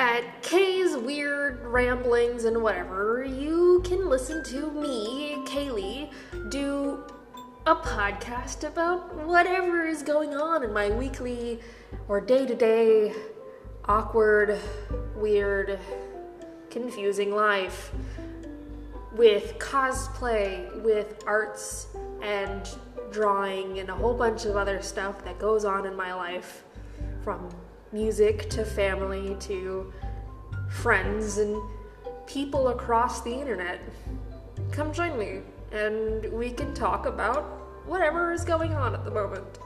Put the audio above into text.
at Kay's weird ramblings and whatever, you can listen to me, Kaylee, do a podcast about whatever is going on in my weekly or day to day awkward, weird, confusing life with cosplay, with arts and drawing, and a whole bunch of other stuff that goes on in my life from music to family to friends and people across the internet. Come join me and we can talk about whatever is going on at the moment.